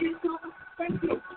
you. Thank you.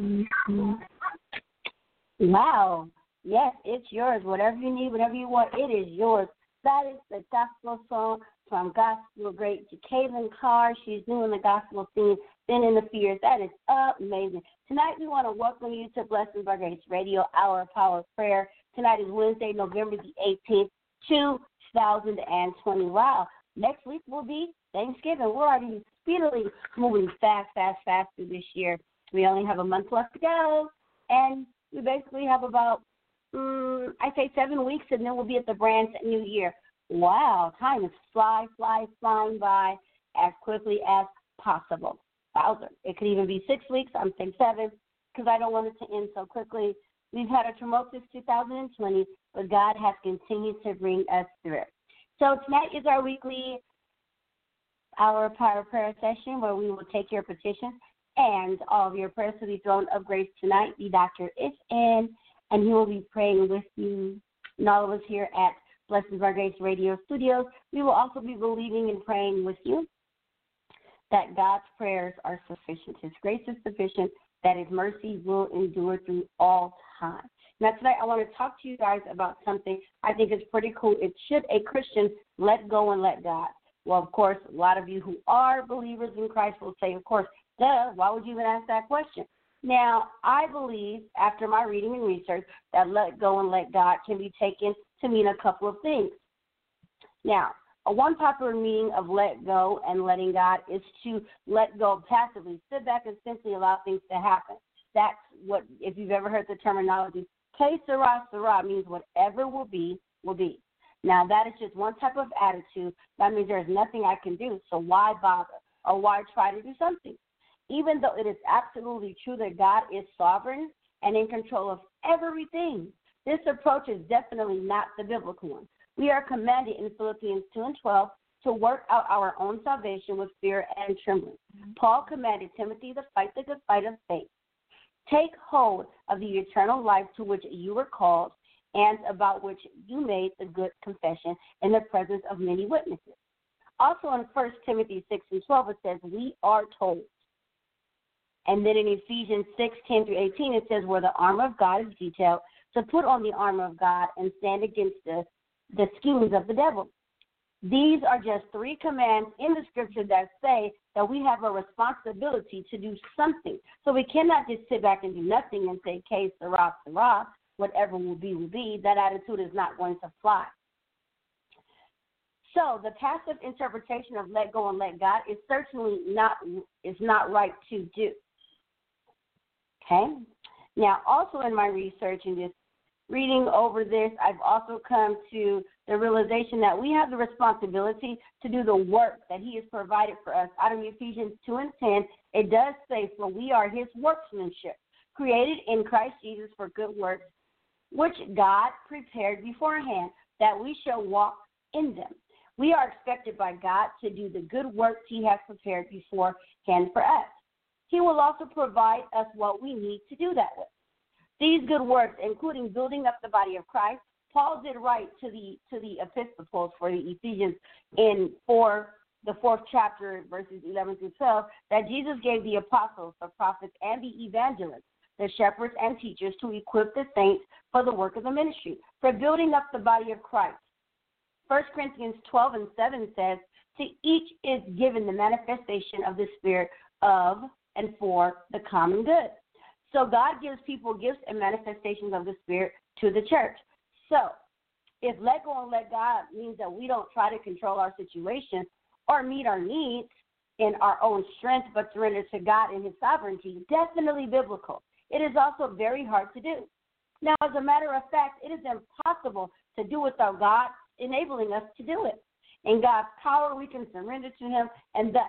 Mm-hmm. Wow. Yes, it's yours. Whatever you need, whatever you want, it is yours. That is the gospel song from gospel great Jacqueline Carr. She's new in the gospel scene, been in the fears. That is amazing. Tonight we want to welcome you to Blessing by Grace Radio Hour of Power of Prayer. Tonight is Wednesday, November the 18th, 2020. Wow. Next week will be Thanksgiving. We're already speedily moving fast, fast, fast through this year. We only have a month left to go. And we basically have about, um, I say seven weeks, and then we'll be at the brand new year. Wow, time is fly, fly, flying by as quickly as possible. Wowzer. It could even be six weeks. I'm saying seven because I don't want it to end so quickly. We've had a tumultuous 2020, but God has continued to bring us through. So tonight is our weekly hour power prayer session where we will take your petitions and all of your prayers to the throne of grace tonight. The doctor is in, and he will be praying with you. And all of us here at Blessings by Grace Radio Studios, we will also be believing and praying with you that God's prayers are sufficient. His grace is sufficient, that His mercy will endure through all time. Now, tonight I want to talk to you guys about something I think is pretty cool. It should a Christian let go and let God. Well, of course, a lot of you who are believers in Christ will say, of course, Duh, why would you even ask that question? Now, I believe, after my reading and research, that let go and let God can be taken to mean a couple of things. Now, a one popular meaning of let go and letting God is to let go passively, sit back and simply allow things to happen. That's what, if you've ever heard the terminology, que sera, sera means whatever will be, will be. Now, that is just one type of attitude. That means there's nothing I can do, so why bother? Or why try to do something? Even though it is absolutely true that God is sovereign and in control of everything, this approach is definitely not the biblical one. We are commanded in Philippians 2 and 12 to work out our own salvation with fear and trembling. Mm-hmm. Paul commanded Timothy to fight the good fight of faith. Take hold of the eternal life to which you were called and about which you made the good confession in the presence of many witnesses. Also in 1 Timothy 6 and 12, it says, We are told and then in Ephesians 6, 10 through 18, it says, where the armor of God is detailed, to put on the armor of God and stand against the, the schemes of the devil. These are just three commands in the scripture that say that we have a responsibility to do something. So we cannot just sit back and do nothing and say, "que sera, sera, whatever will be, will be. That attitude is not going to fly. So the passive interpretation of let go and let God is certainly not is not right to do. Okay? Now, also in my research and just reading over this, I've also come to the realization that we have the responsibility to do the work that He has provided for us. Out of Ephesians 2 and 10, it does say, For we are His workmanship, created in Christ Jesus for good works, which God prepared beforehand, that we shall walk in them. We are expected by God to do the good works He has prepared beforehand for us. He will also provide us what we need to do that with. These good works, including building up the body of Christ, Paul did write to the to the epistles for the Ephesians in four the fourth chapter, verses 11 through 12, that Jesus gave the apostles, the prophets, and the evangelists, the shepherds and teachers to equip the saints for the work of the ministry, for building up the body of Christ. 1 Corinthians 12 and 7 says, To each is given the manifestation of the Spirit of and for the common good. So God gives people gifts and manifestations of the Spirit to the church. So if let go and let God means that we don't try to control our situation or meet our needs in our own strength, but surrender to God in His sovereignty, definitely biblical. It is also very hard to do. Now, as a matter of fact, it is impossible to do without God enabling us to do it. In God's power, we can surrender to Him, and thus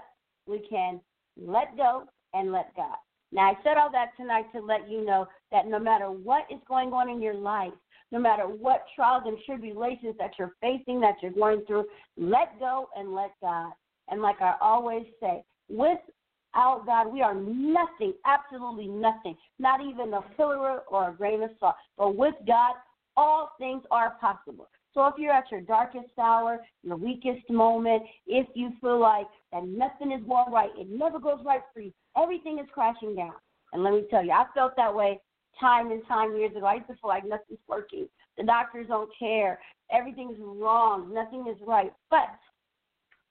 we can let go and let God. Now, I said all that tonight to let you know that no matter what is going on in your life, no matter what trials and tribulations that you're facing, that you're going through, let go and let God. And like I always say, without God, we are nothing, absolutely nothing, not even a pillar or a grain of salt. But with God, all things are possible. So if you're at your darkest hour, your weakest moment, if you feel like that nothing is going right, it never goes right for you, everything is crashing down. And let me tell you, I felt that way time and time years ago. I used to feel like nothing's working. The doctors don't care. Everything's wrong. Nothing is right. But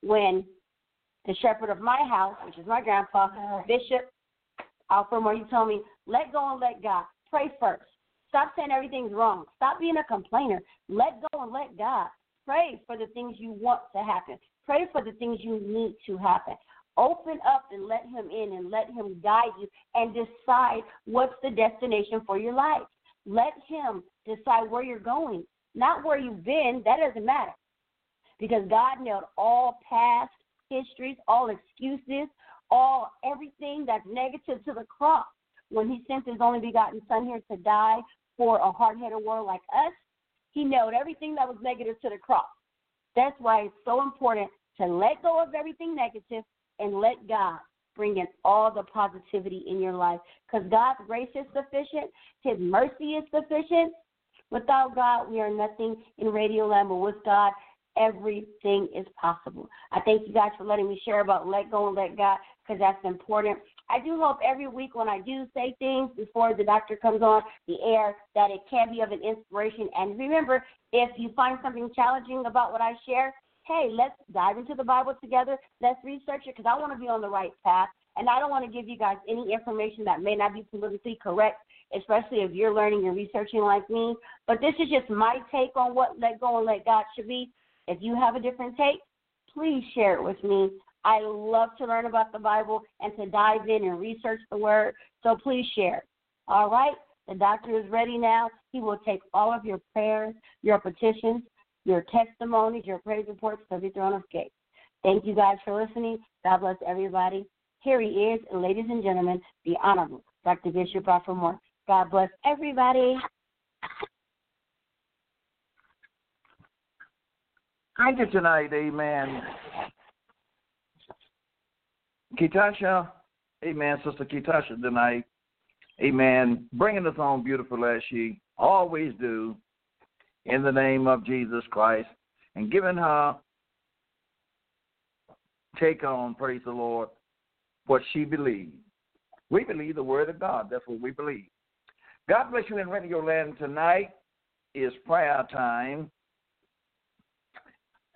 when the shepherd of my house, which is my grandpa, uh-huh. Bishop Alfred Moore, you told me, let go and let God. Pray first. Stop saying everything's wrong. Stop being a complainer. Let go and let God. Pray for the things you want to happen. Pray for the things you need to happen. Open up and let Him in and let Him guide you and decide what's the destination for your life. Let Him decide where you're going, not where you've been. That doesn't matter because God nailed all past histories, all excuses, all everything that's negative to the cross when He sent His only begotten Son here to die for a hard headed world like us. He nailed everything that was negative to the cross. That's why it's so important to let go of everything negative and let God bring in all the positivity in your life. Because God's grace is sufficient, His mercy is sufficient. Without God, we are nothing in Radio Land, but with God, everything is possible. I thank you guys for letting me share about let go and let God because that's important. I do hope every week when I do say things before the doctor comes on the air that it can be of an inspiration. And remember, if you find something challenging about what I share, hey, let's dive into the Bible together. Let's research it because I want to be on the right path. And I don't want to give you guys any information that may not be politically correct, especially if you're learning and researching like me. But this is just my take on what let go and let God should be. If you have a different take, please share it with me. I love to learn about the Bible and to dive in and research the Word. So please share. All right? The doctor is ready now. He will take all of your prayers, your petitions, your testimonies, your praise reports to the throne of grace. Thank you guys for listening. God bless everybody. Here he is, ladies and gentlemen, the Honorable Dr. Bishop Moore. God bless everybody. Thank you tonight, amen. Kitasha, amen, Sister Kitasha tonight, amen, bringing us on beautiful as she always do in the name of Jesus Christ and giving her take on, praise the Lord, what she believes. We believe the word of God. That's what we believe. God bless you in Radio Land tonight is prayer time.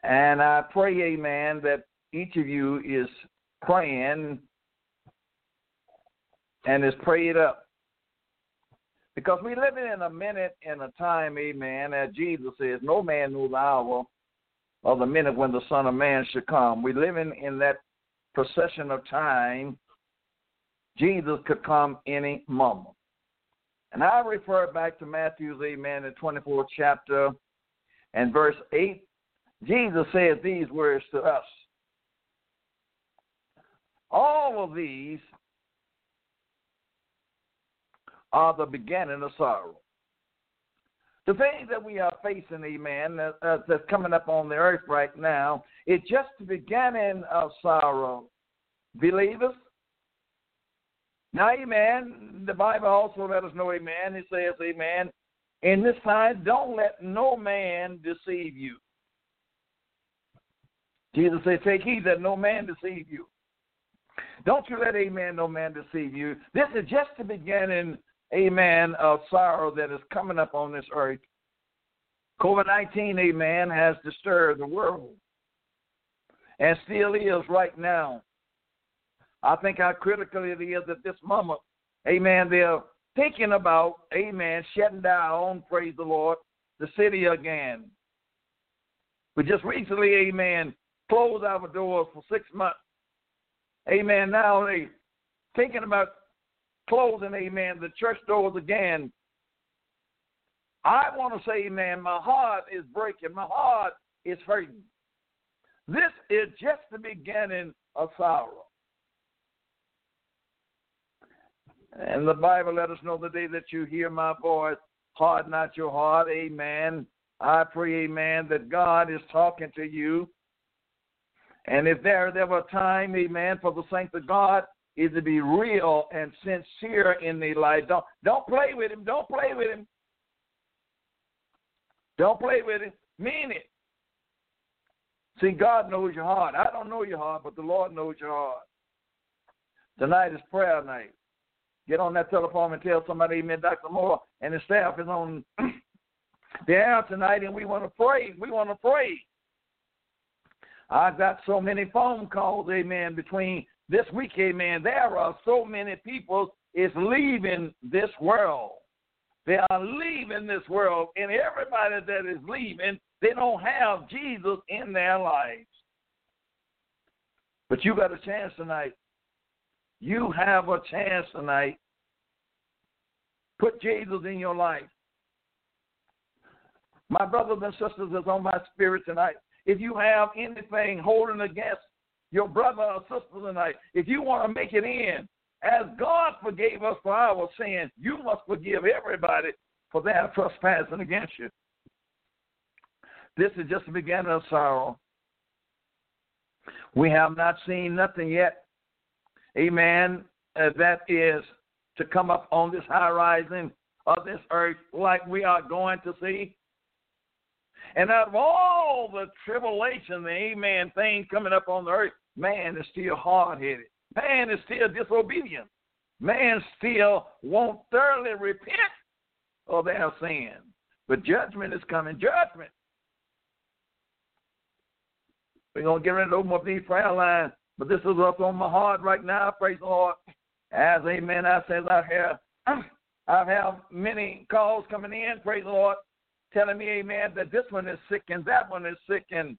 And I pray, amen, that each of you is praying and is prayed up because we live in a minute and a time, amen, as Jesus says, no man knew the hour or the minute when the Son of Man should come. We're living in that procession of time. Jesus could come any moment. And I refer back to Matthew's, amen, the 24th chapter and verse 8. Jesus said these words to us. All of these are the beginning of sorrow. The things that we are facing, amen, uh, that's coming up on the earth right now, it's just the beginning of sorrow. Believers? Now, amen, the Bible also let us know, amen, it says, amen, in this time, don't let no man deceive you. Jesus said, take heed that no man deceive you. Don't you let, amen, no man deceive you. This is just the beginning amen, of sorrow that is coming up on this earth. COVID 19, amen, has disturbed the world and still is right now. I think how critical it is at this moment, amen, they're thinking about, amen, shutting down, praise the Lord, the city again. We just recently, amen, closed our doors for six months. Amen. Now they thinking about closing, amen, the church doors again. I want to say, amen, my heart is breaking. My heart is hurting. This is just the beginning of sorrow. And the Bible let us know the day that you hear my voice, harden not your heart. Amen. I pray, amen, that God is talking to you. And if there there were time, amen, for the saints of God is to be real and sincere in the life. Don't don't play with him. Don't play with him. Don't play with him. Mean it. See, God knows your heart. I don't know your heart, but the Lord knows your heart. Tonight is prayer night. Get on that telephone and tell somebody, Amen, Dr. Moore and the staff is on the air tonight, and we want to pray. We want to pray. I've got so many phone calls, amen, between this week, amen. There are so many people is leaving this world. They are leaving this world, and everybody that is leaving, they don't have Jesus in their lives. But you got a chance tonight. You have a chance tonight. Put Jesus in your life. My brothers and sisters is on my spirit tonight. If you have anything holding against your brother or sister tonight, if you want to make it in, as God forgave us for our sins, you must forgive everybody for their trespassing against you. This is just the beginning of sorrow. We have not seen nothing yet. Amen. Uh, that is to come up on this horizon of this earth like we are going to see. And out of all the tribulation, the amen thing coming up on the earth, man is still hard headed. Man is still disobedient. Man still won't thoroughly repent of their sin. But judgment is coming. Judgment. We're going to get ready to open up these prayer lines. But this is up on my heart right now. Praise the Lord. As amen, I says I have I have many calls coming in, praise the Lord, telling me, amen, that this one is sick and that one is sick and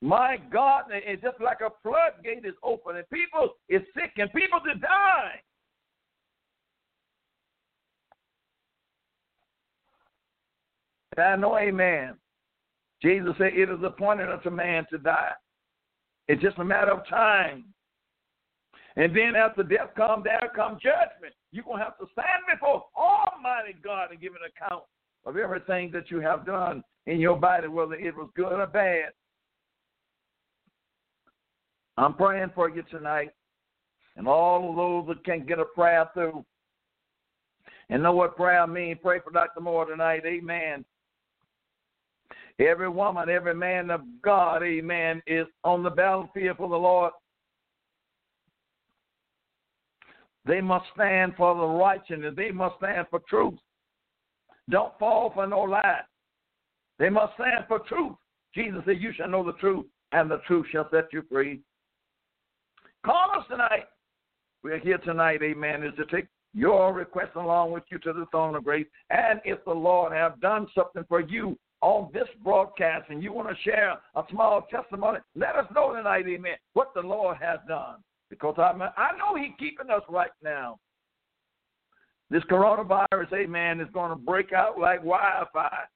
my God, it's just like a floodgate is open and people is sick and people to die. And I know, amen. Jesus said it is appointed unto man to die. It's just a matter of time. And then after death comes, there comes judgment. You're going to have to stand before Almighty God and give an account of everything that you have done in your body, whether it was good or bad. I'm praying for you tonight and all of those that can get a prayer through and know what prayer means. Pray for Dr. Moore tonight. Amen. Every woman, every man of God, amen, is on the battlefield for the Lord. They must stand for the righteousness. They must stand for truth. Don't fall for no lie. They must stand for truth. Jesus said, You shall know the truth, and the truth shall set you free. Call us tonight. We're here tonight, amen, is to take your request along with you to the throne of grace. And if the Lord have done something for you on this broadcast and you want to share a small testimony, let us know tonight, amen, what the Lord has done. Because I, I know He's keeping us right now. This coronavirus, amen, is going to break out like wildfire.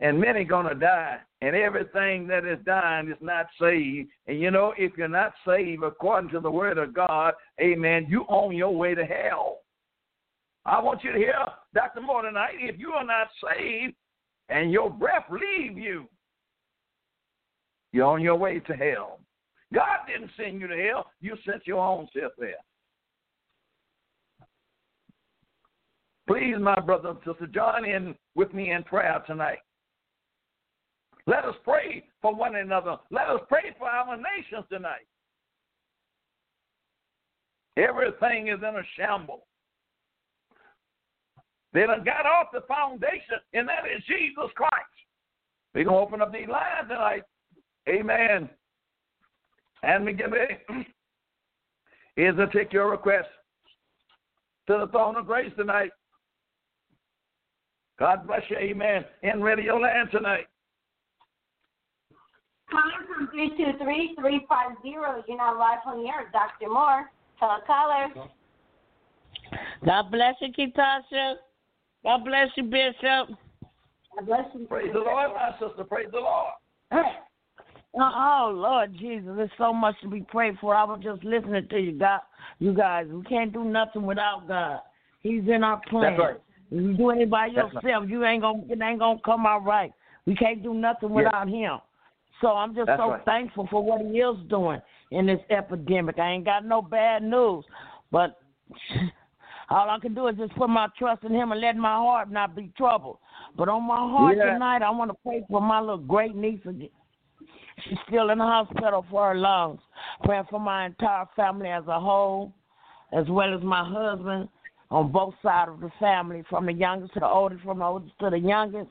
And many going to die. And everything that is dying is not saved. And you know, if you're not saved according to the word of God, amen, you on your way to hell. I want you to hear Dr. Moore tonight. If you are not saved and your breath leave you, you're on your way to hell. God didn't send you to hell. You sent your own self there. Please, my brother and sister, join in with me in prayer tonight. Let us pray for one another. Let us pray for our nations tonight. Everything is in a shambles. They done got off the foundation, and that is Jesus Christ. We're going to open up these lines tonight. Amen. And we give it is to take your request to the throne of grace tonight. God bless you. Amen. In your land tonight. Calling from 323-350. You're now live on the air. Dr. Moore. Hello, caller. God bless you, Ketasha. God bless you, Bishop. God bless you. Praise the Lord, my sister. Praise the Lord. Uh, oh Lord Jesus, there's so much to be prayed for. I was just listening to you, God. You guys, we can't do nothing without God. He's in our plan. That's right. If you do it by That's yourself, you ain't gonna it ain't gonna come out right. We can't do nothing without Him. So I'm just That's so right. thankful for what He is doing in this epidemic. I ain't got no bad news, but all I can do is just put my trust in Him and let my heart not be troubled. But on my heart Yeah. tonight, I want to pray for my little great niece. Again. She's still in the hospital for her lungs. Praying for my entire family as a whole, as well as my husband on both sides of the family, from the youngest to the oldest, from the oldest to the youngest.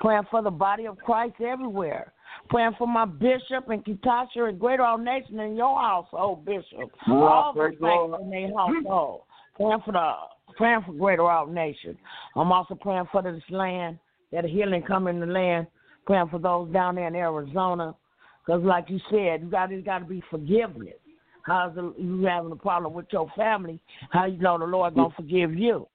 Praying for the body of Christ everywhere. Praying for my bishop and Kitasha and Greater All Nation in your household, Bishop. Lord, All the Lord. saints in their household. Praying for the praying for Greater All Nation. I'm also praying for this land, that healing come in the land. Praying for those down there in Arizona. Because, like you said, you got, it's got to be forgiveness. How's the, you having a problem with your family? How you know the Lord to forgive you?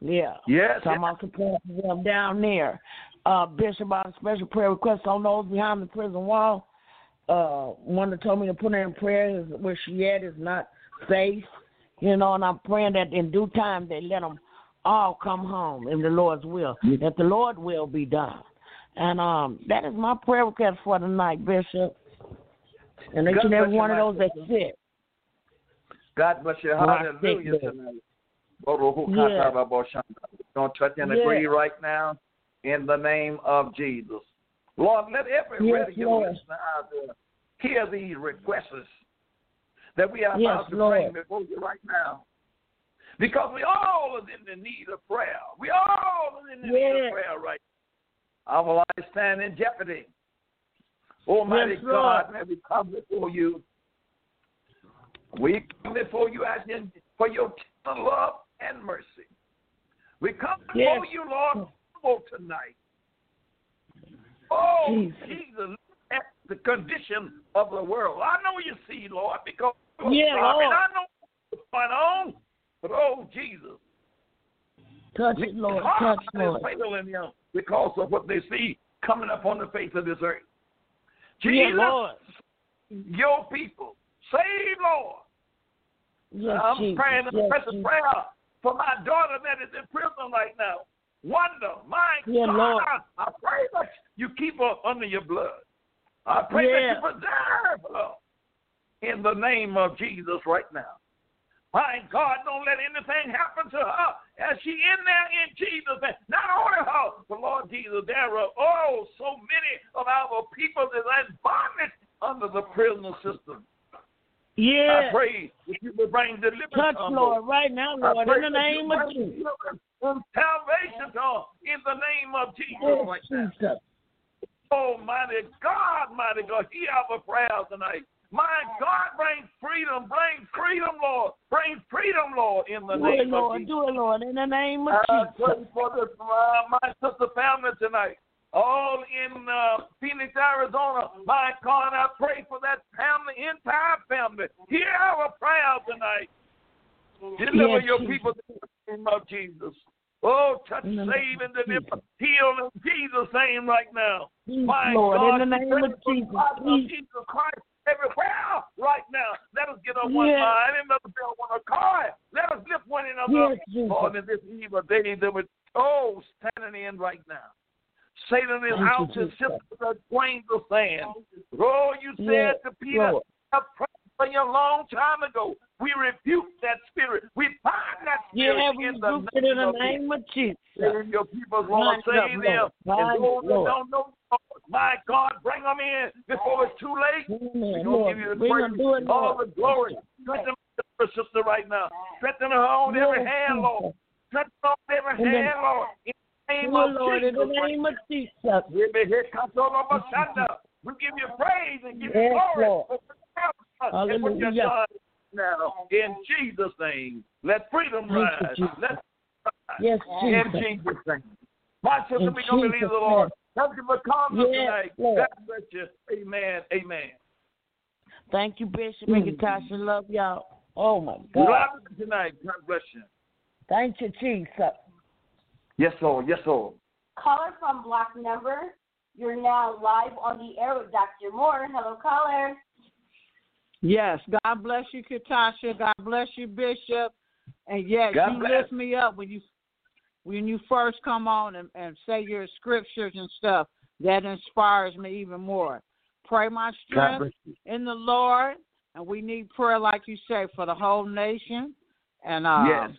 Yeah. Yes. So I'm also praying for them down there. Uh, Bishop, I have a special prayer request on those behind the prison wall. Uh, one that told me to put her in prayer is where she at is not safe, you know, and I'm praying that in due time they let them all come home in the Lord's will, that the Lord will be done. And um, that is my prayer request for tonight, Bishop. And each and every one of those that's sick. God bless you. Hallelujah tonight. Going touch and agree right now in the name of Jesus. Lord, let every Yes, radio Lord. listener out there hear these requests that we are Yes, about to bring before you right now. Because we all are in the need of prayer. We all are in the need Yes. of prayer right now. Our lives stand in jeopardy. Almighty Yes, Lord. God, may we come before you. We come before you asking for your love and mercy. We come Yes. before you, Lord, humble tonight. Oh, Jesus. At the condition of the world. I know you see, Lord, because Yeah, I mean, Lord. I know what's going on, but oh, Jesus. Touch it, Lord. Touch, Lord. them because of what they see coming up on the face of this earth. Yeah, Jesus, Lord. your people, save, Lord. Yes, I'm Jesus. praying a Yes, special prayer for my daughter that is in prison right now. Wonder, my Yeah, God, Lord. I, pray that you keep her under your blood. I pray Yeah. that you preserve her in the name of Jesus right now. My God, don't let anything happen to her as she in there in Jesus' name. Not only her, but Lord Jesus, there are oh so many of our people that are in bondage under the prison system. Yeah. I pray that you will bring deliverance. Touch. Uh, Lord, right now, Lord, in the name of Jesus. And salvation to in the name of Jesus now. Jesus. Almighty God, mighty God, hear our prayers tonight. My God, bring freedom, bring freedom, Lord. Bring freedom, Lord, in the Do it, name of Jesus. Do it, Lord, in the name of I pray Jesus. for this, uh, my sister family tonight. All in uh, Phoenix, Arizona. My God, I pray for that family, entire family. Hear our prayers tonight. Deliver Yes, your Jesus. people in the name of Jesus. Oh, touch, In the save, and deliver. Jesus. Heal in Jesus' name right now. Please, My Lord, God, in the name of Jesus. Of. Jesus Christ everywhere right now. Let us get on one Yes. mind and let us on one accord. Let us lift one another Yes, up. Lord, in this evil day that we're oh standing in right now. Satan is Thank out to sift the grains of sand. Oh, you said Yes, to Peter, Lord. I prayed for you a long time ago. We rebuke that spirit. We bind that spirit Yeah, we in the rebuke it in the name of Jesus. Save your people, Lord. Bind Save Lord. them. Bind And those that don't know, my God, bring them in before it's too late. We're going to give you the We're going to do praise, it, all Lord. the glory. Strengthen her sister right now. Strengthen her on every hand, Lord. Strengthen her on every hand, Lord. In the name Do of Lord, in the name of Jesus. We be here, Kasolo Bashanda. We give you praise and give you Yes, glory. Lord. for what you have done and what Hallelujah. Done now. In Jesus' name. Let freedom Thank you, rise. Jesus. Let Yes, in Jesus. Jesus' name. My sister, we're going to believe the Lord. Thank you for coming Yes, tonight. Lord. God bless you. Amen. Amen. Thank you, Bishop hmm. and Katasha. Love y'all. Oh, my God. love you tonight. God bless you. Thank you, Jesus. Yes, Lord. Yes, Lord. Caller from block number, you're now live on the air with Dr. Moore. Hello, caller. Yes, God bless you, Katasha. God bless you, Bishop. And yes, God you bless. lift me up when you when you first come on and, and say your scriptures and stuff. That inspires me even more. Pray my strength in the Lord, and we need prayer, like you say, for the whole nation. And uh, Yes.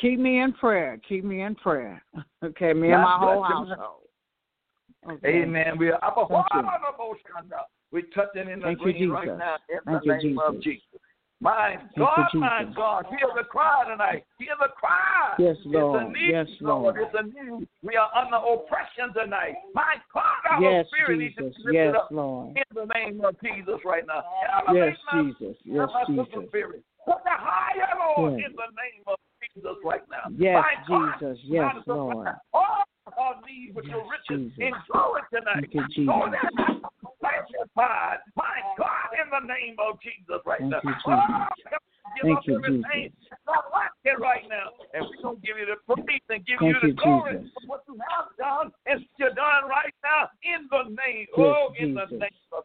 keep me in prayer. Keep me in prayer. Okay, me God and my whole household. Okay. Amen. We are up Thank we touching in the Thank green right now in Thank the name of Jesus. Jesus. My you, God, my God, hear the cry tonight. Hear the cry. Yes, Lord. It's a need, Yes, Lord. Lord. It's a need. We are under oppression tonight. My God, our Yes, spirit needs to Jesus. be lifted Yes, up Lord. in the name of Jesus right now. Yes, Jesus. Yes, Jesus. Spirit. Put the higher, Lord, Yes. in the name of Jesus right now. Yes, My God, Jesus. Yes, Lord. All our needs with your riches Jesus. in glory tonight. Thank you, Jesus. Oh, so that I'm sanctified. My God, in the name of Jesus right Thank now. you, oh, Jesus. Oh, give Thank you. Jesus. Not like it right now. And we're going to give you the praise and give Thank you the you, glory Jesus. for what you have done and you're done right now in the name. Yes, oh, in the Jesus. name of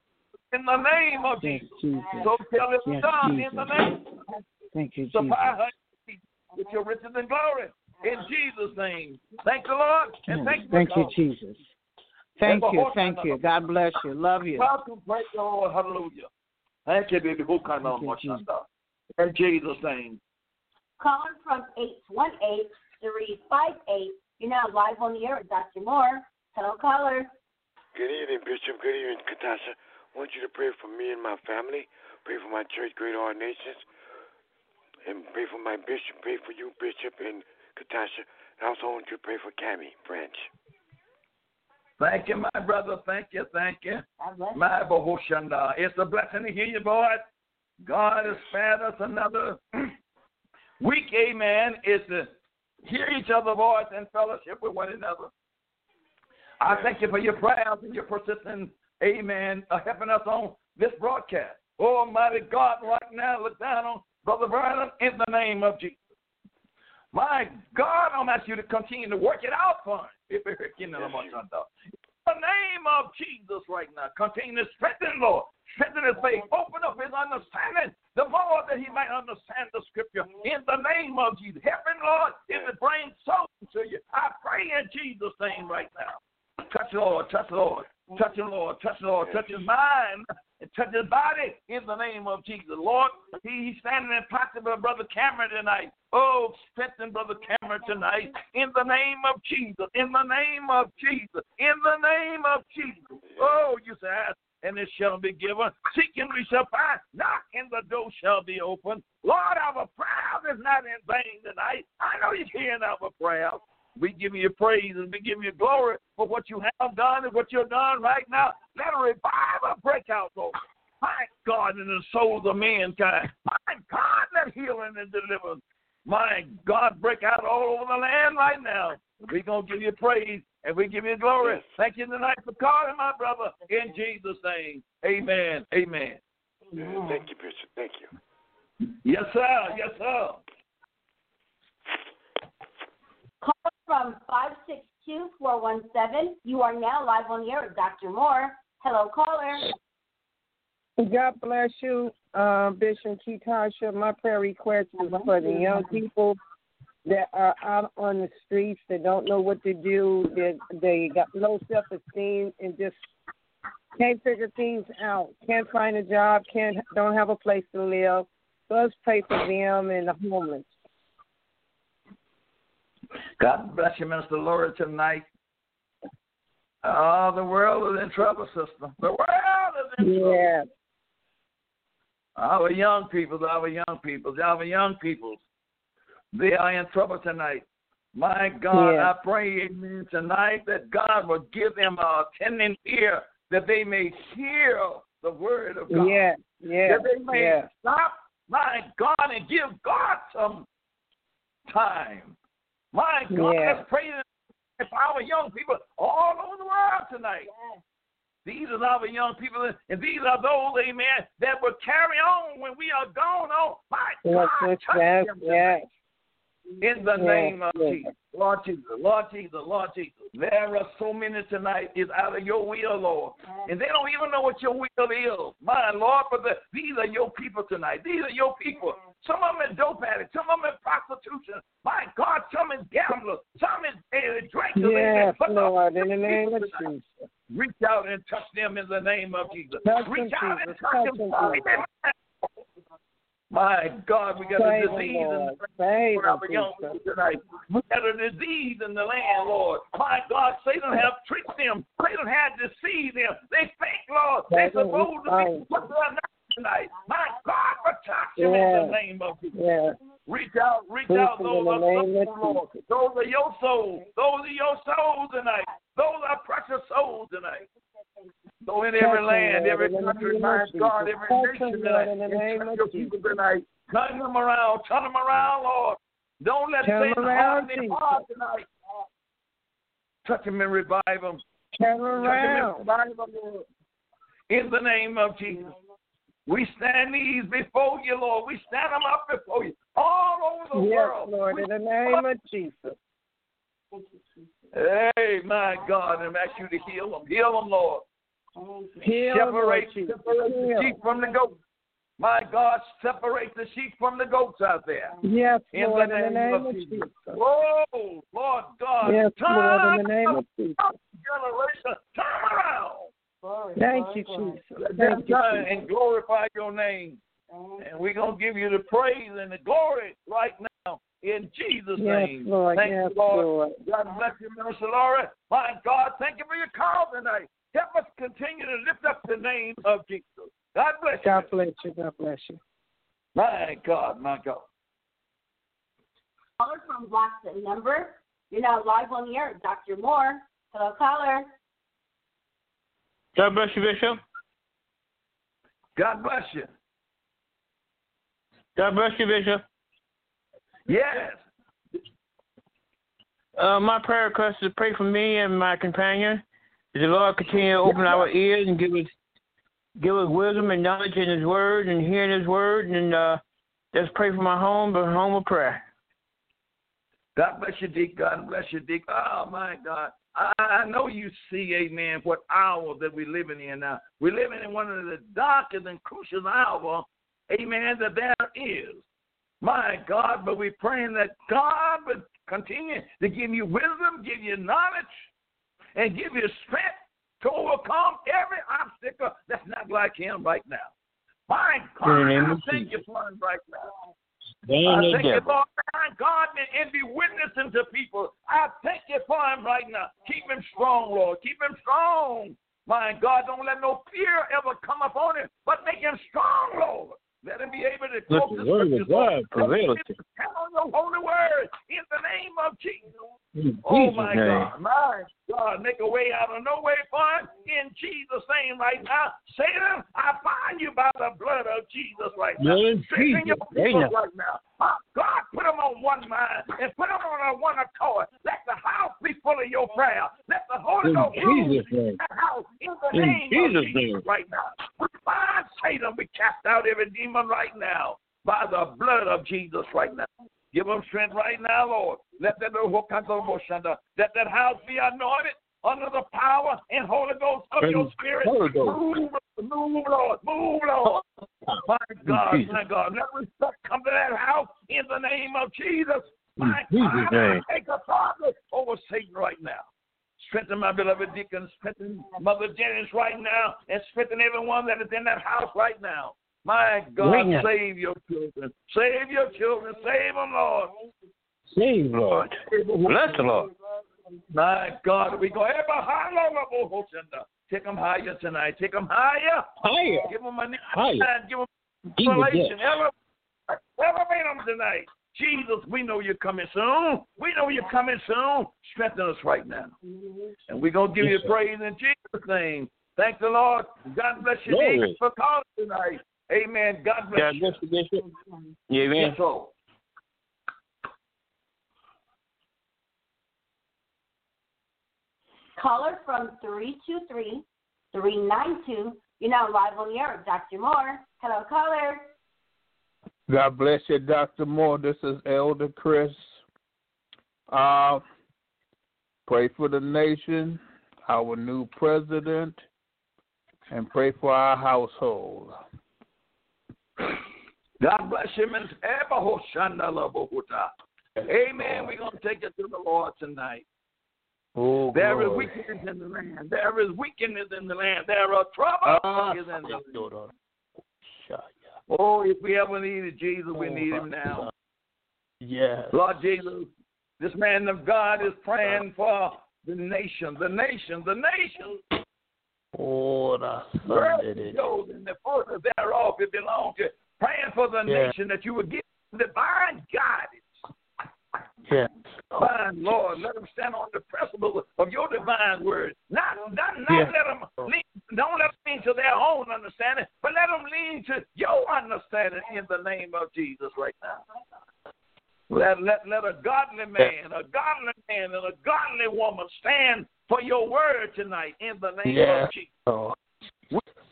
in the name of Yes, Jesus. Jesus. So tell it Yes, done in the Jesus. name. Thank you, Jesus. Supply her with your riches and glory. In Jesus' name. Thank the Lord. And Yes. thank you. Thank you, Jesus. Thank you. Thank you. God bless you. Love you. Welcome, praise the Lord. Hallelujah. Thank you, baby. Who kind of much Jesus. In Jesus' name. Calling from 818-358. You're now live on the air with Dr. Moore. Hello, caller. Good evening, Bishop. Good evening, Katasha. I want you to pray for me and my family. Pray for my church, Great All Nations. And pray for my bishop. Pray for you, Bishop, and Katasha. And I also want you to pray for Cammy Branch. Thank you, my brother. Thank you. Thank you. God bless you. My Bahoshanda. It's a blessing to hear you, boy. God has spared us another week, amen, is to hear each other's voice and fellowship with one another. I thank you for your prayers and your persistence, amen, uh, helping us on this broadcast. Almighty God, right now, look down on Brother Vernon in the name of Jesus. My God, I'm asking you to continue to work it out for him. If you know much on that. In the name of Jesus right now, continue to strengthen, Lord. Strengthen his faith. Open up his understanding the more that he might understand the scripture. In the name of Jesus. Help him, Lord, in the brain soul to you. I pray in Jesus' name right now. Touch the Lord, touch the Lord, touch the Lord, touch the Lord, touch his mind, touch his body in the name of Jesus. Lord, he's standing in pocket of Brother Cameron tonight. Oh, strengthen Brother Cameron tonight in the name of Jesus, in the name of Jesus, in the name of Jesus. Oh, you say, and it shall be given. Seek and we shall find. Knock and the door shall be opened. Lord, our prayer is not in vain tonight. I know you're hearing our prayers. We give you praise and we give you glory for what you have done and what you're done right now. Let a revival break out, Lord. My God, in the souls of mankind. My God, let healing and deliverance. My God, break out all over the land right now. We're going to give you praise and we give you glory. Thank you tonight for calling, my brother, in Jesus' name. Amen. Amen. Thank you, Bishop. Thank you. Yes, sir. Yes, sir. Call from 562-417. You are now live on the air with Dr. Moore. Hello, caller. God bless you, uh, Bishop Ketasha. My prayer request is for the young people that are out on the streets that don't know what to do, that they got low self esteem and just can't figure things out, can't find a job, can't don't have a place to live. So let's pray for them and the homeless. God bless you, Minister Laura, tonight. Oh, the world is in trouble, sister. The world is in trouble. Yeah. Our young people, our young people, our young people, they are in trouble tonight. My God, Yeah. I pray, amen, tonight that God will give them a attending ear that they may hear the word of God. Yeah. Yeah. That they may Yeah. stop, my God, and give God some time. My God, Yeah. let's pray for our young people all over the world tonight. These are our young people, and these are those, amen, that will carry on when we are gone Oh, My Yes, God, yes, touch yes, them yes. In the Yes, name of yes. Jesus. Lord Jesus, Lord Jesus, Lord Jesus. There are so many tonight is out of your will, Lord. And they don't even know what your will is. My Lord, but the, these are your people tonight. These are your people. Some of them are dope addicts. Some of them are prostitution. My God, some is gamblers. Some is uh, drinkers. Yes, Lord, in the name of Jesus. Reach out and touch them in the name of Jesus. Touch Reach them, out and touch Touch them. them, My God, we got Save a disease in the Save for our young people tonight. We got a disease in the land, Lord. My God, Satan have tricked them. Satan had deceived them. They think, Lord, they're is supposed to be what they're not tonight. My God, protect them in the name of Jesus. Yes. Reach out, reach Reach out. Those are name of souls, Lord. Those are your souls. Those are your souls tonight. Those are precious souls tonight. So in every land, every country, my God, every nation tonight. in the And name touch of your Jesus. people tonight. Turn them around, turn them around, Lord. Don't let Satan them around, harden their heart tonight. Touch them and revive them. Turn Touch them and around. revive them, Lord. In the name of Jesus. We stand these before you, Lord. We stand them up before you all over the Yes, world. Lord, We in the name of Jesus. Hey, my God, and ask you to heal them. Heal them, Lord. Heal, Lord separate, Jesus. separate the sheep from the goats. My God, separate the sheep from the goats out there. Yes, In Lord, the in the name name of of Jesus. Jesus. Whoa, Lord God. Yes, turn Lord, in the name of Jesus. generation, turn around. Thank you, Jesus. Let them Thank you, turn Jesus. and glorify your name. And we're going to give you the praise and the glory right now in Jesus' Yes, name. Lord. Thank Yes, you, Lord. Lord. God bless you, Minister Laura. My God, thank you for your call tonight. Help us continue to lift up the name of Jesus. God bless you. God bless you. God bless you. My God, my God. Caller from Block the number. You're now live on the air. Dr. Moore. Hello, caller. God bless you, Bishop. God bless you. God bless you, Bishop. Yes. Uh, my prayer request is to pray for me and my companion. That the Lord continue to open our ears and give us give us wisdom and knowledge in His Word and hearing His Word. And uh, let's pray for my home, but home of prayer. God bless you, Dick. God bless you, Dick. Oh, my God. I, I know you see, amen, what hour that we're living in now. We're living in one of the darkest and crucial hour, amen, that there is. My God, but we're praying that God would continue to give you wisdom, give you knowledge, and give you strength to overcome every obstacle that's not like him right now. My God, I thank you for him right now. I thank you. Lord, my God, and, and be witnessing to people. I thank you for him right now. Keep him strong, Lord. Keep him strong. My God, don't let no fear ever come upon him, but make him strong, Lord. Let him be able to quote the the word of God Lord. prevail. Let on your holy word in the name of Jesus. In Oh my name. God, my God, make a way out of no way for him in Jesus' name right now. Satan, I bind you by the blood of Jesus right now. Strengthen your people right now. My God, put them on one mind and put them on a one accord. Let the house be full of your prayer. Let the Holy Ghost Jesus' rule in the house in the In name Jesus' of Jesus name. right now. We bind Satan. We cast out every demon right now by the blood of Jesus right now. Give them strength right now, Lord. Let that let that house be anointed under the power and Holy Ghost of your Spirit. Move, move, Lord, move, Lord. My God, Jesus. my God, let respect come to that house in the name of Jesus. My Jesus' God, I name. take authority over Satan right now. Strengthen my beloved deacons, strengthen Mother Jennings right now, and strengthen everyone that is in that house right now. My God, Amen. save your children. Save your children. Save them, Lord. Save, Lord. Bless the Lord. My God, we go. Take them higher tonight. Take them higher. Higher. Give them a new Higher. Give them revelation. Elevate, elevate them tonight. Jesus, we know you're coming soon. We know you're coming soon. Strengthen us right now. And we're going to give Yes, you sir. praise in Jesus' name. Thank the Lord. God bless you. For calling tonight. Amen. God bless God you. bless you, Bishop. Yeah, man. Yes, Lord. Caller from 323 392. You're now live on the air. Dr. Moore. Hello, caller. God bless you, Dr. Moore. This is Elder Chris Uh, pray for the nation, our new president, and pray for our household. God bless you, Miss Amen. We're going to take it to the Lord tonight. Oh, there is wickedness in the land. There is wickedness in the land. There are trouble Ah, in the land. Oh, if we ever needed Jesus, we Oh, need him now. Yes. Lord Jesus, this man of God is praying for the nation, the nation, the nation. Oh, the Where Sunday. it goes and the further thereof it belongs to. Praying for the Yeah. nation that you would give divine guidance. Yes. Divine Lord, let them stand on the principle of your divine word. Not, not, not let them lean, don't let them lean to their own understanding, but let them lean to your understanding in the name of Jesus right now. Let, let, let a godly man, a godly man, and a godly woman stand for your word tonight in the name of Jesus.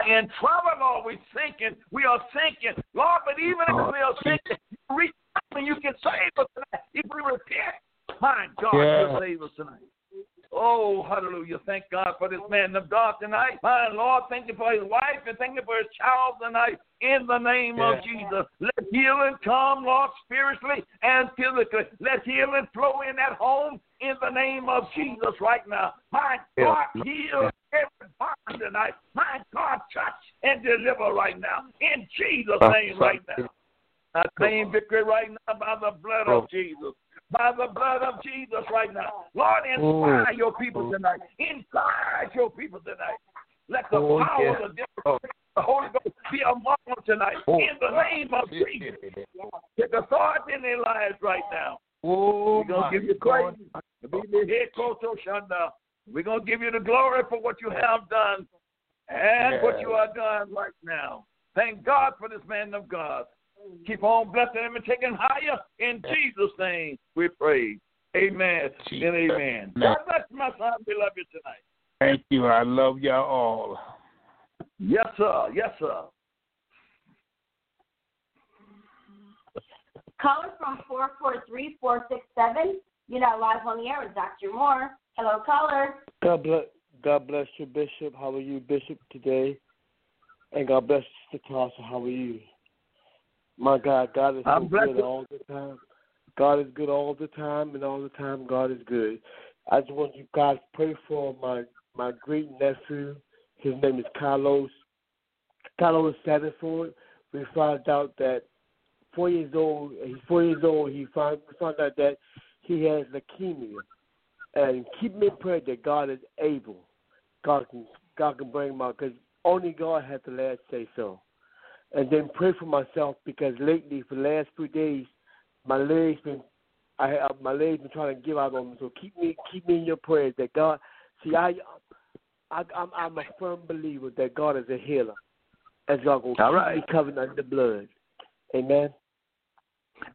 Oh, In trouble, Lord, we're sinking. We are sinking. Lord, but even if we are oh, sinking, you reach out and you can save us tonight. If we repent, my God, Yeah. you'll save us tonight. Oh, hallelujah. Thank God for this man of God tonight. My Lord, thank you for his wife and thank you for his child tonight. In the name of Jesus. Let healing come, Lord, spiritually and physically. Let healing flow in that home in the name of Jesus right now. My God, heal every bond tonight. My God, touch and deliver right now. In Jesus' name right now. I claim victory right now by the blood of Jesus. By the blood of Jesus right now. Lord, inspire Oh. your people tonight. Inspire your people tonight. Let the Oh, power yeah. of the, the Holy Ghost be among them tonight. Oh. In the name of Jesus. Take authority in their lives right now. Oh, We're going to give you praise. Be the head coach, Oshanda. We're going to give you the glory for what you have done and what you are doing right now. Thank God for this man of God. Keep on blessing him and taking him higher. In Jesus' name we pray. Amen Jesus. and amen. God bless my son. We love you tonight. Thank you. I love y'all all. Yes, sir. Yes, sir. Caller from 443-467. You're not live on the air with Dr. Moore. Hello, caller. God bless, God bless you, Bishop. How are you, Bishop, today? And God bless you, Sister Tasha. How are you? My God, God is so I'm blessed. good all the time. God is good all the time, and all the time God is good. I just want you guys to pray for my my great nephew. His name is Carlos. Carlos Satterford. We found out that four years old. He's four years old. He found found out that he has leukemia and keep me in prayer that God is able. God can God can bring him out because only God has the last say so. And then pray for myself because lately for the last few days my legs been I uh, my legs been trying to give out on me. So keep me keep me in your prayers that God see I I I'm I'm a firm believer that God is a healer. As God will keep All right. me covered under the blood. Amen.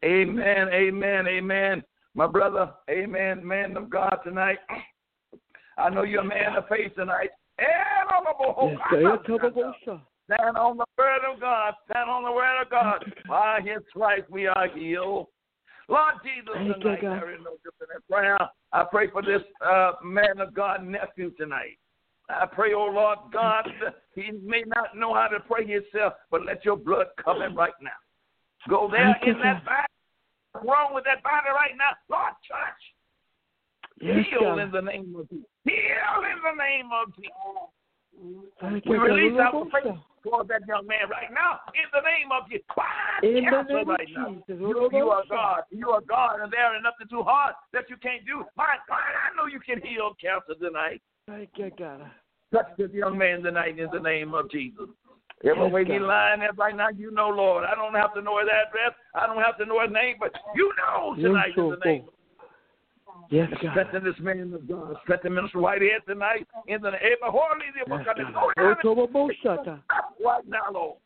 Amen, amen, amen. My brother, amen, man of God tonight. I know you're a man of faith tonight. And on the Yes, sir. Yeah, tell me about yourself. Stand on the word of God. Stand on the word of God. By his stripes we are healed. Lord Jesus, Thank you, tonight God. there is no different in prayer. I pray for this uh, man of God nephew tonight. I pray, oh Lord God, he may not know how to pray himself, but let your blood come in right now. Go there in that body. What's wrong with that body right now? Lord, touch. Yes, Heal God. in the name of Jesus. Heal in the name of Jesus. We release our faith towards that young man right now in the name of Jesus. In the name right now. You, you are God. You are God, and there is nothing too hard that you can't do. My God, I know you can heal cancer tonight. Thank you, God. Touch this young man tonight in the name of Jesus. Everywhere Yes, he lying at right now, you know, Lord. I don't have to know his address. I don't have to know his name, but you know tonight in the name. Yes, God. Strengthen this man of God. Strengthen Minister Whitehead tonight in the name of Holy Yes, Go God. down Otobo Boshata. right now, Lord.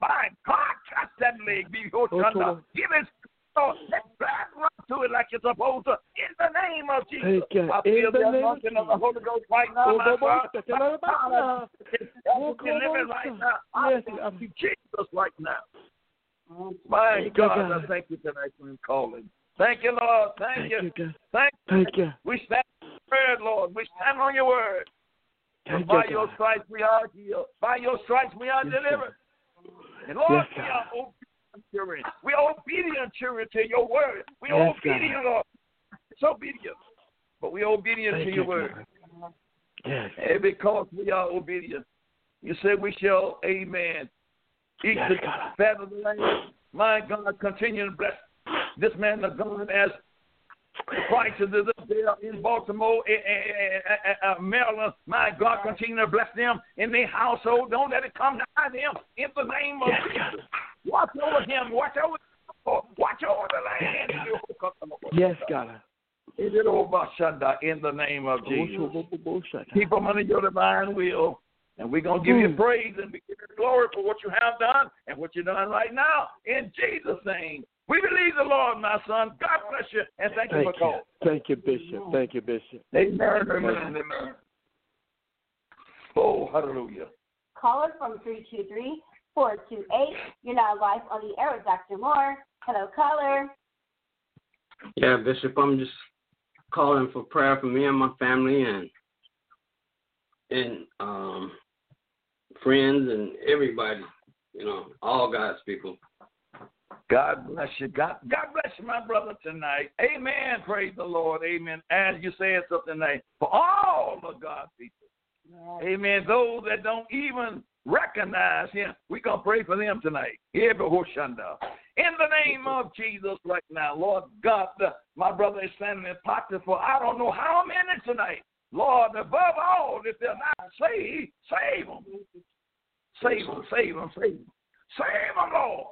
My God, touch that leg. Be your. Lord. Give it. Oh, let blood to it like you're supposed to. In the name of Jesus. I feel the the name of anointing of the Holy Ghost right now, my God. My it's Oh, living right now. I Yes, thank I'm- you, Jesus right now. My God, I thank you tonight for him calling. Thank you, Lord. Thank, Thank you. Thank Thank you. We stand on your word, Lord. We stand on your word. Thank by your stripes we are healed. By your stripes we are delivered. And Lord, we are obedient children. We are obedient children to your word. We are Yes, God. obedient, Lord. It's obedience. But we are obedient Thank to your you, word. Yes. And because we are obedient, you said we shall, amen, eat Yes, the fat of the land. My God, continue to bless this man of God as Christ is up there in Baltimore, eh, eh, eh, eh, Maryland. My God, continue to bless them in their household. Don't let it come nigh them in the name of Yes, Jesus. Watch over him. Watch over. Watch over the land. Yes, God. In the name of Jesus. Keep them under your divine will. And we're going to give you Mm. praise and we give you glory for what you have done and what you're doing right now. In Jesus' name. We believe the Lord, my son. God bless you. And thank, you for you. calling. Thank you, Bishop. Thank you, Bishop. Amen. Amen. Amen. Oh, hallelujah. Caller from 323 428. You're now live on the air with Dr. Moore. Hello, caller. Yeah, Bishop, I'm just calling for prayer for me and my family and and um friends and everybody, you know, all God's people. God bless you. God, God bless you, my brother, tonight. Amen. Praise the Lord. Amen. As you said something tonight, for all of God's people. Amen. Those that don't even recognize him, we're going to pray for them tonight. In the name of Jesus right now, Lord God, my brother is standing in pocket for I don't know how many tonight. Lord, above all, if they're not saved, save them. Save them, save them, save them. Save them, Lord.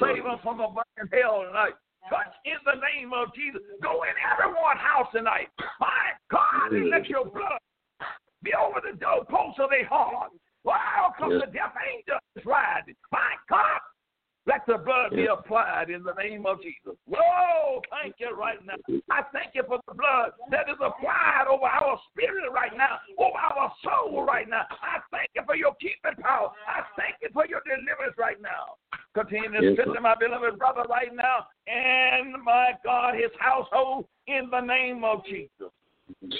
Save them from a burning hell tonight. Touch in the name of Jesus. Go in everyone's house tonight. My God, and let your blood be over the doorposts of their heart. Wow, come Yes. the death angel is riding. My God, let the blood be applied in the name of Jesus. Whoa, thank you right now. I thank you for the blood that is applied over our spirit right now, over our soul right now. I thank you for your keeping power. I thank you for your deliverance right now. Continue to Yes, strengthen my beloved brother right now and my God, his household in the name of Jesus.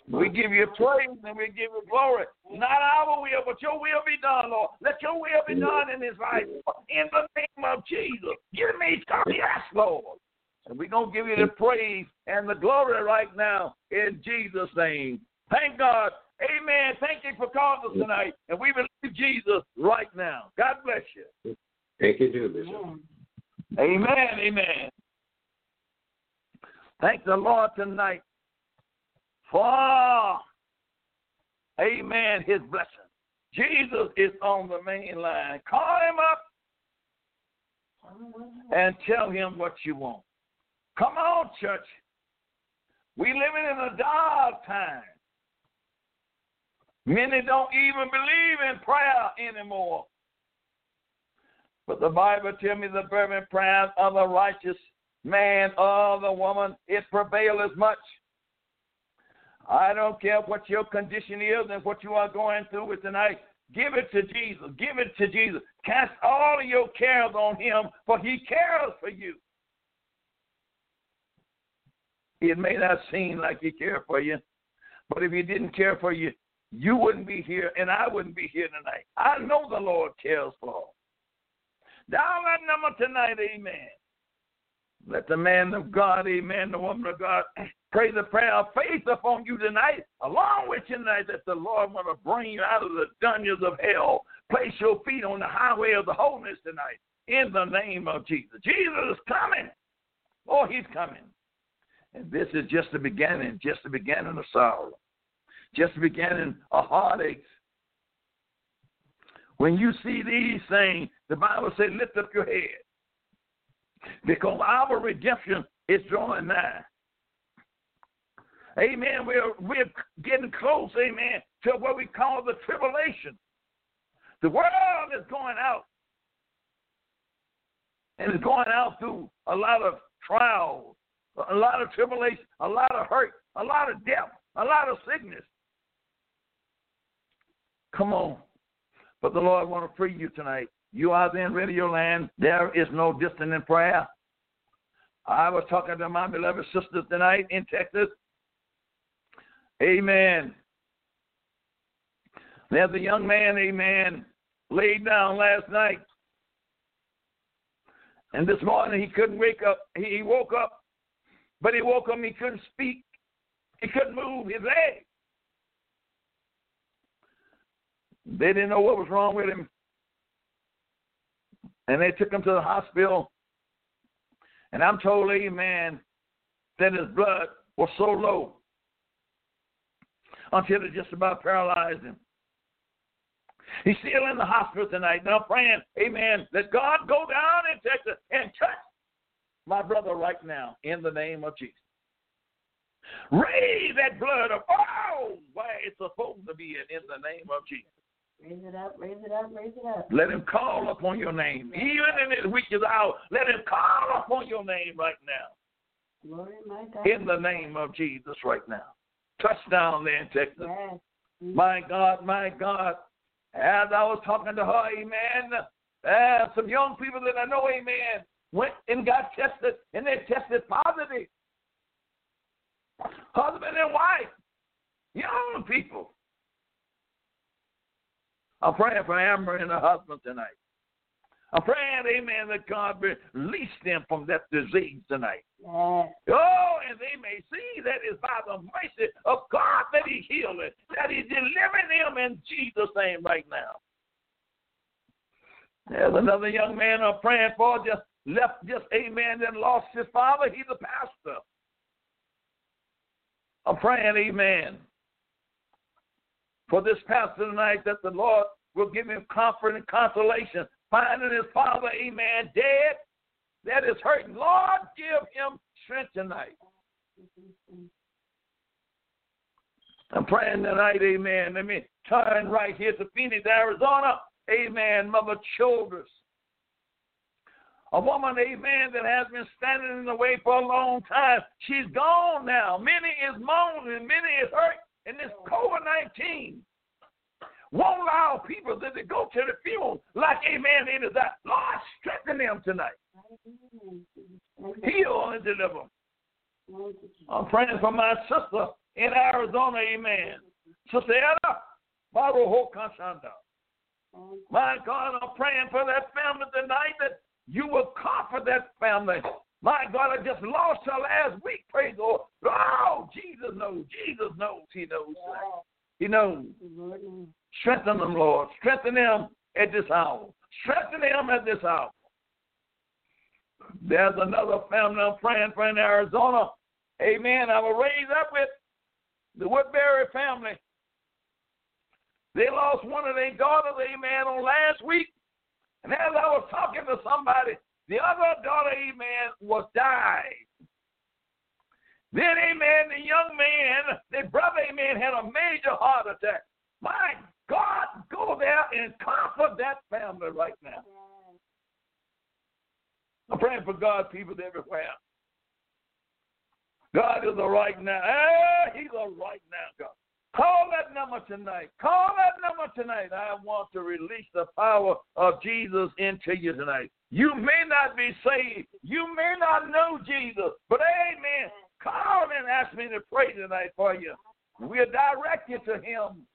We give you praise and we give you glory. Not our will, but your will be done, Lord. Let your will be done in his life. In the name of Jesus. Give me some yes, Lord. And we're going to give you the praise and the glory right now in Jesus' name. Thank God. Amen. Thank you for calling us tonight. And we believe Jesus right now. God bless you. Thank you, too, Bishop. Amen. Amen. Thank the Lord tonight for, amen, his blessing. Jesus is on the main line. Call him up and tell him what you want. Come on, church. We living in a dark time. Many don't even believe in prayer anymore. But the Bible tells me the fervent prayers of the righteous man or the woman, it prevails as much. I don't care what your condition is and what you are going through with tonight. Give it to Jesus. Give it to Jesus. Cast all of your cares on him, for he cares for you. It may not seem like he cared for you, but if he didn't care for you, you wouldn't be here and I wouldn't be here tonight. I know the Lord cares for. Down that number tonight, amen. Let the man of God, amen, the woman of God, pray the prayer of faith upon you tonight, along with you tonight, that the Lord want to bring you out of the dungeons of hell. Place your feet on the highway of the holiness tonight, in the name of Jesus. Jesus is coming. Oh, he's coming. And this is just the beginning, just the beginning of sorrow, just the beginning of heartaches. When you see these things, the Bible says, lift up your head. Because our redemption is drawing nigh. Amen. We're we're getting close, amen, to what we call the tribulation. The world is going out. And it's going out through a lot of trials, a lot of tribulation, a lot of hurt, a lot of death, a lot of sickness. Come on. But the Lord want to free you tonight. You are in radio land. There is no in prayer. I was talking to my beloved sister tonight in Texas. Amen. There's a young man, amen, laid down last night. And this morning he couldn't wake up. He woke up, but he woke up, he couldn't speak. He couldn't move his leg. They didn't know what was wrong with him. And they took him to the hospital. And I'm told, amen, that his blood was so low until it just about paralyzed him. He's still in the hospital tonight. Now praying, amen, that God go down in Texas and touch my brother right now in the name of Jesus. Raise that blood up. Oh, why it's supposed to be in, in the name of Jesus. Raise it up, raise it up, raise it up. Let him call upon your name. Even in his weakest hour, let him call upon your name right now. Glory, my God. In the name of Jesus right now. Touchdown there in Texas. Yes. My God, my God. As I was talking to her, amen, uh, some young people that I know, amen, went and got tested, and they tested positive. Husband and wife, young people. I'm praying for Amber and her husband tonight. I'm praying, amen, that God release them from that disease tonight. Yes. Oh, and they may see that it's by the mercy of God that He healed it, that He's delivering them in Jesus' name right now. There's another young man I'm praying for, just left, just amen, and lost his father. He's a pastor. I'm praying, amen, for this pastor tonight that the Lord will give him comfort and consolation, finding his father, amen, dead. That is hurting. Lord, give him strength tonight. I'm praying tonight, amen. Let me turn right here to Phoenix, Arizona. Amen, Mother Childress. A woman, amen, that has been standing in the way for a long time. She's gone now. Many is moaning, many is hurt. And this COVID 19 won't allow people that they go to the funeral like, amen, into that. Lord, strengthen them tonight. Heal and deliver. I'm praying for my sister in Arizona, amen. Sister Kashanda. My God, I'm praying for that family tonight that you will comfort that family. My God, I just lost her last week. Praise the Lord. Oh, Jesus knows. Jesus knows. He knows. He knows. Strengthen them, Lord. Strengthen them at this hour. Strengthen them at this hour. There's another family I'm praying for in Arizona. Amen. I will raise up with the Woodbury family. They lost one of their daughters, amen, on last week. And as I was talking to somebody, the other daughter, amen, was died. Then, amen, the young man, the brother, amen, had a major heart attack. My God, go there and comfort that family right now. I'm praying for God, people everywhere. God is a right now. Ah, he's a right now God. Call that number tonight. Call that number tonight. I want to release the power of Jesus into you tonight. You may not be saved. You may not know Jesus. But amen. Call and ask me to pray tonight for you. We'll direct you to him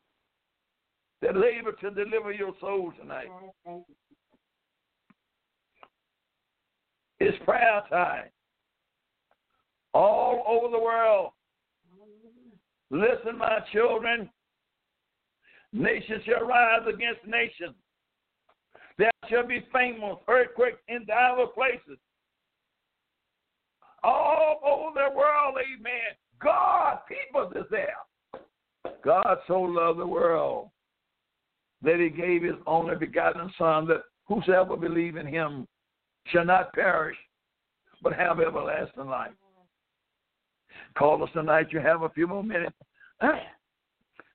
that labor to deliver your soul tonight. It's prayer time. All over the world. Listen, my children. Nations shall rise against nation. There shall be famous earthquakes in diverse places. All over the world, amen. God, people is there. God so loved the world that he gave his only begotten Son, that whosoever believe in him shall not perish, but have everlasting life. Call us tonight. You have a few more minutes.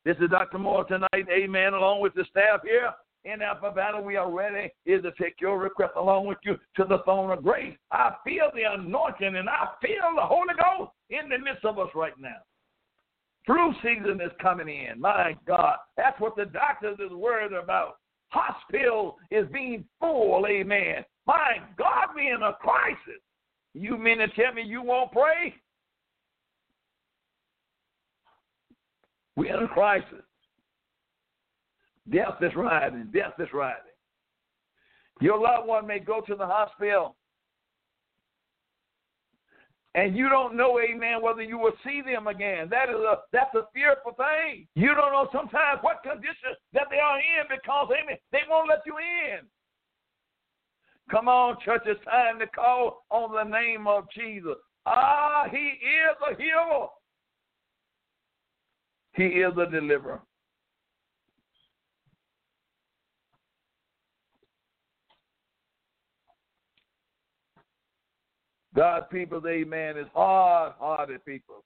This is Dr. Moore tonight. Amen. Along with the staff here in Alpha Valley, we are ready is to take your request along with you to the throne of grace. I feel the anointing and I feel the Holy Ghost in the midst of us right now. Flu season is coming in. My God. That's what the doctors is worried about. Hospital is being full. Amen. My God, we in a crisis. You mean to tell me you won't pray? We're in a crisis. Death is riding. Death is riding. Your loved one may go to the hospital and you don't know, amen, whether you will see them again. That is a that's a fearful thing. You don't know sometimes what condition that they are in because, amen, they won't let you in. Come on, church, it's time to call on the name of Jesus. Ah, he is a healer. He is a deliverer. God's people, amen, is hard hearted people.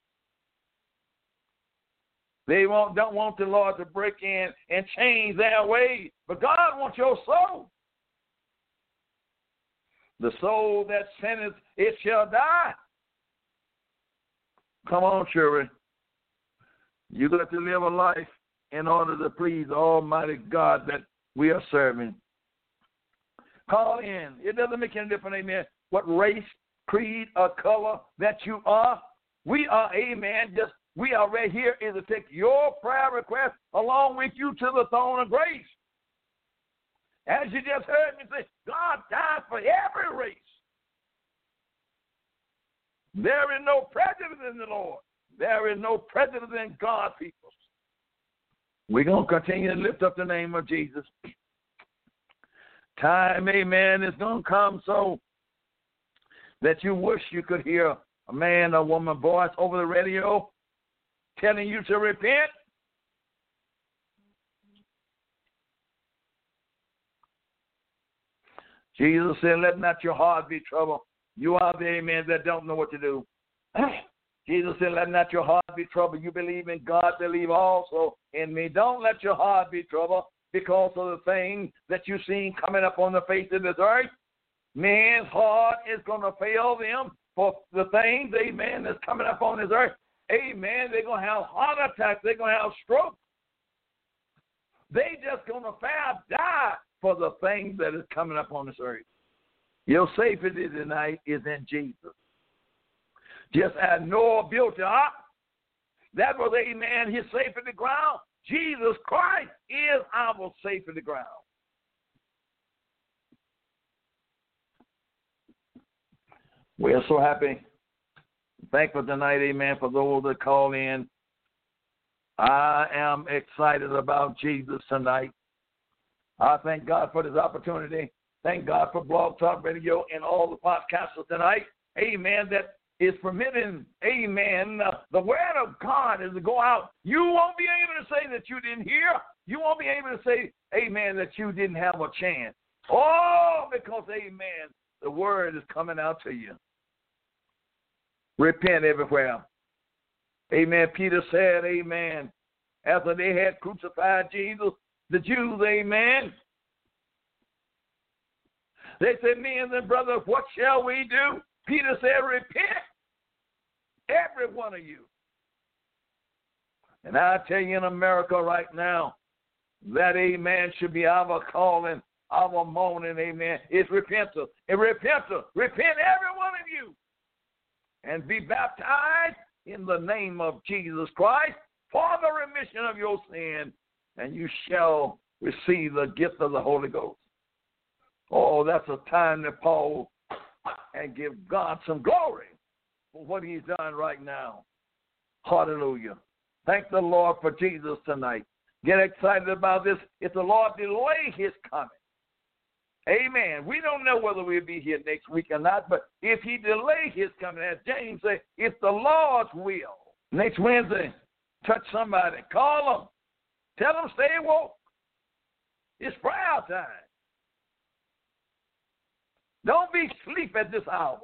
They won't, don't want the Lord to break in and change their ways. But God wants your soul. The soul that sinneth, it shall die. Come on, children. You got to live a life in order to please Almighty God that we are serving. Call in. It doesn't make any difference, amen, what race, creed, or color that you are. We are, amen, just we are right here is to take your prayer request along with you to the throne of grace. As you just heard me say, God died for every race. There is no prejudice in the Lord. There is no prejudice in God, people. We're going to continue to lift up the name of Jesus. Time, amen, is going to come so that you wish you could hear a man or woman voice over the radio telling you to repent. Jesus said, Let not your heart be troubled. You are the amen that don't know what to do. Jesus said, Let not your heart be troubled. You believe in God, believe also in me. Don't let your heart be troubled because of the things that you've seen coming up on the face of this earth. Man's heart is going to fail them for the things, amen, that's coming up on this earth. Amen. They're going to have heart attacks. They're going to have strokes. They just going to fast die for the things that is coming up on this earth. Your safety tonight is in Jesus. Just as Noah built the ark, that was, amen, his safety ground. Jesus Christ is our safety ground. We are so happy, thankful tonight, amen, for those that call in. I am excited about Jesus tonight. I thank God for this opportunity. Thank God for Blog Talk Radio and all the podcasters tonight. Amen. That is permitting, amen, the word of God is to go out. You won't be able to say that you didn't hear. You won't be able to say, amen, that you didn't have a chance. Oh, because, amen, the word is coming out to you. Repent everywhere. Amen. Peter said, Amen. After they had crucified Jesus, the Jews, Amen. They said, Me and the brothers, what shall we do? Peter said, Repent, every one of you. And I tell you in America right now, that amen should be our calling, our moaning, amen. It's repentance. And repentance. Repent, every one of you and be baptized in the name of Jesus Christ for the remission of your sin, and you shall receive the gift of the Holy Ghost. Oh, that's a time to pause and give God some glory for what He's done right now. Hallelujah. Thank the Lord for Jesus tonight. Get excited about this. If the Lord delay His coming, Amen. We don't know whether we'll be here next week or not, but if he delay his coming, as James said, it's the Lord's will. Next Wednesday, touch somebody, call them, tell them stay woke. It's prayer time. Don't be asleep at this hour.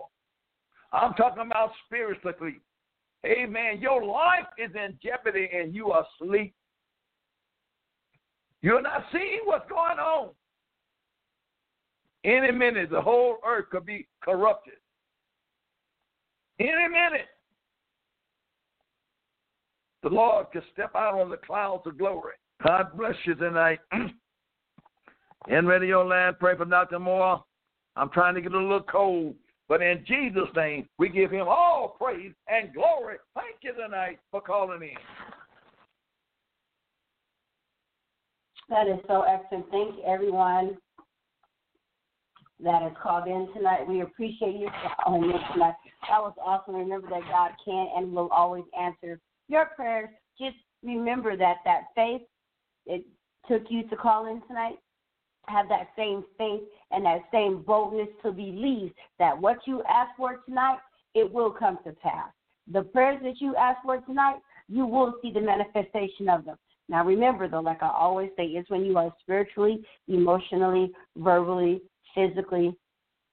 I'm talking about spiritual sleep. Amen. Your life is in jeopardy and you are asleep. You're not seeing what's going on. Any minute, the whole earth could be corrupted. Any minute, the Lord could step out on the clouds of glory. God bless you tonight. In radio land, pray for Dr. Moore. I'm trying to get a little cold. But in Jesus' name, we give him all praise and glory. Thank you tonight for calling in. That is so excellent. Thank you, everyone that has called in tonight. We appreciate you calling in tonight. That was awesome. Remember that God can and will always answer your prayers. Just remember that that faith it took you to call in tonight. Have that same faith and that same boldness to believe that what you ask for tonight, it will come to pass. The prayers that you ask for tonight, you will see the manifestation of them. Now remember though, like I always say, it's when you are spiritually, emotionally, verbally, physically,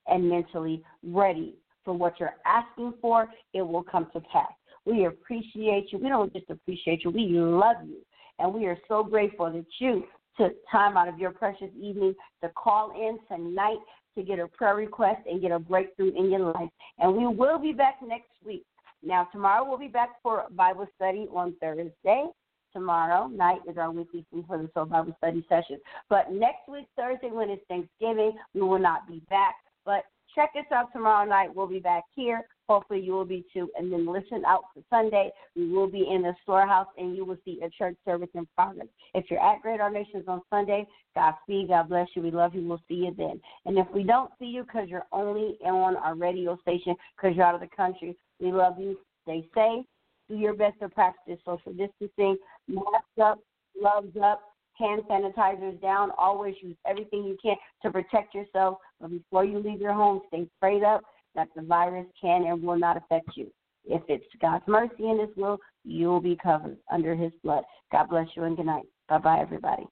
and mentally ready for what you're asking for, it will come to pass. We appreciate you. We don't just appreciate you, we love you. And we are so grateful that you took time out of your precious evening to call in tonight to get a prayer request and get a breakthrough in your life. And we will be back next week. Now, tomorrow we'll be back for Bible study on Thursday tomorrow night is our weekly Food for the Soul Bible study session. But next week, Thursday, when it's Thanksgiving, we will not be back. But check us out tomorrow night. We'll be back here. Hopefully, you will be too. And then listen out for Sunday. We will be in the storehouse, and you will see a church service in progress. If you're at Great Our Nations on Sunday, Godspeed. God bless you. We love you. We'll see you then. And if we don't see you because you're only on our radio station because you're out of the country, we love you. Stay safe do your best to practice social distancing, mask up, gloves up, hand sanitizers down. Always use everything you can to protect yourself. But before you leave your home, stay prayed up that the virus can and will not affect you. If it's God's mercy and His will, you will be covered under His blood. God bless you and good night. Bye bye, everybody.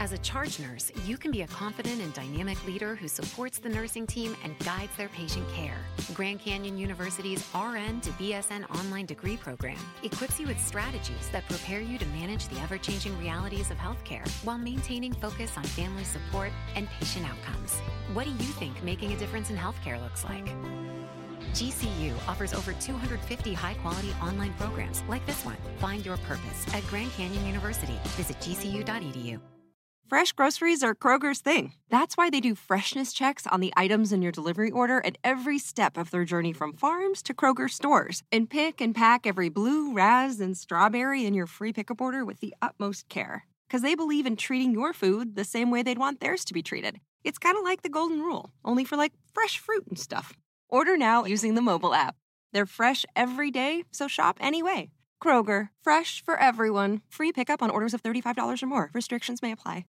As a charge nurse, you can be a confident and dynamic leader who supports the nursing team and guides their patient care. Grand Canyon University's RN to BSN online degree program equips you with strategies that prepare you to manage the ever changing realities of healthcare while maintaining focus on family support and patient outcomes. What do you think making a difference in healthcare looks like? GCU offers over 250 high quality online programs like this one. Find your purpose at Grand Canyon University. Visit gcu.edu. Fresh groceries are Kroger's thing. That's why they do freshness checks on the items in your delivery order at every step of their journey from farms to Kroger stores and pick and pack every blue, raz, and strawberry in your free pickup order with the utmost care. Because they believe in treating your food the same way they'd want theirs to be treated. It's kind of like the Golden Rule, only for like fresh fruit and stuff. Order now using the mobile app. They're fresh every day, so shop anyway. Kroger, fresh for everyone. Free pickup on orders of $35 or more. Restrictions may apply.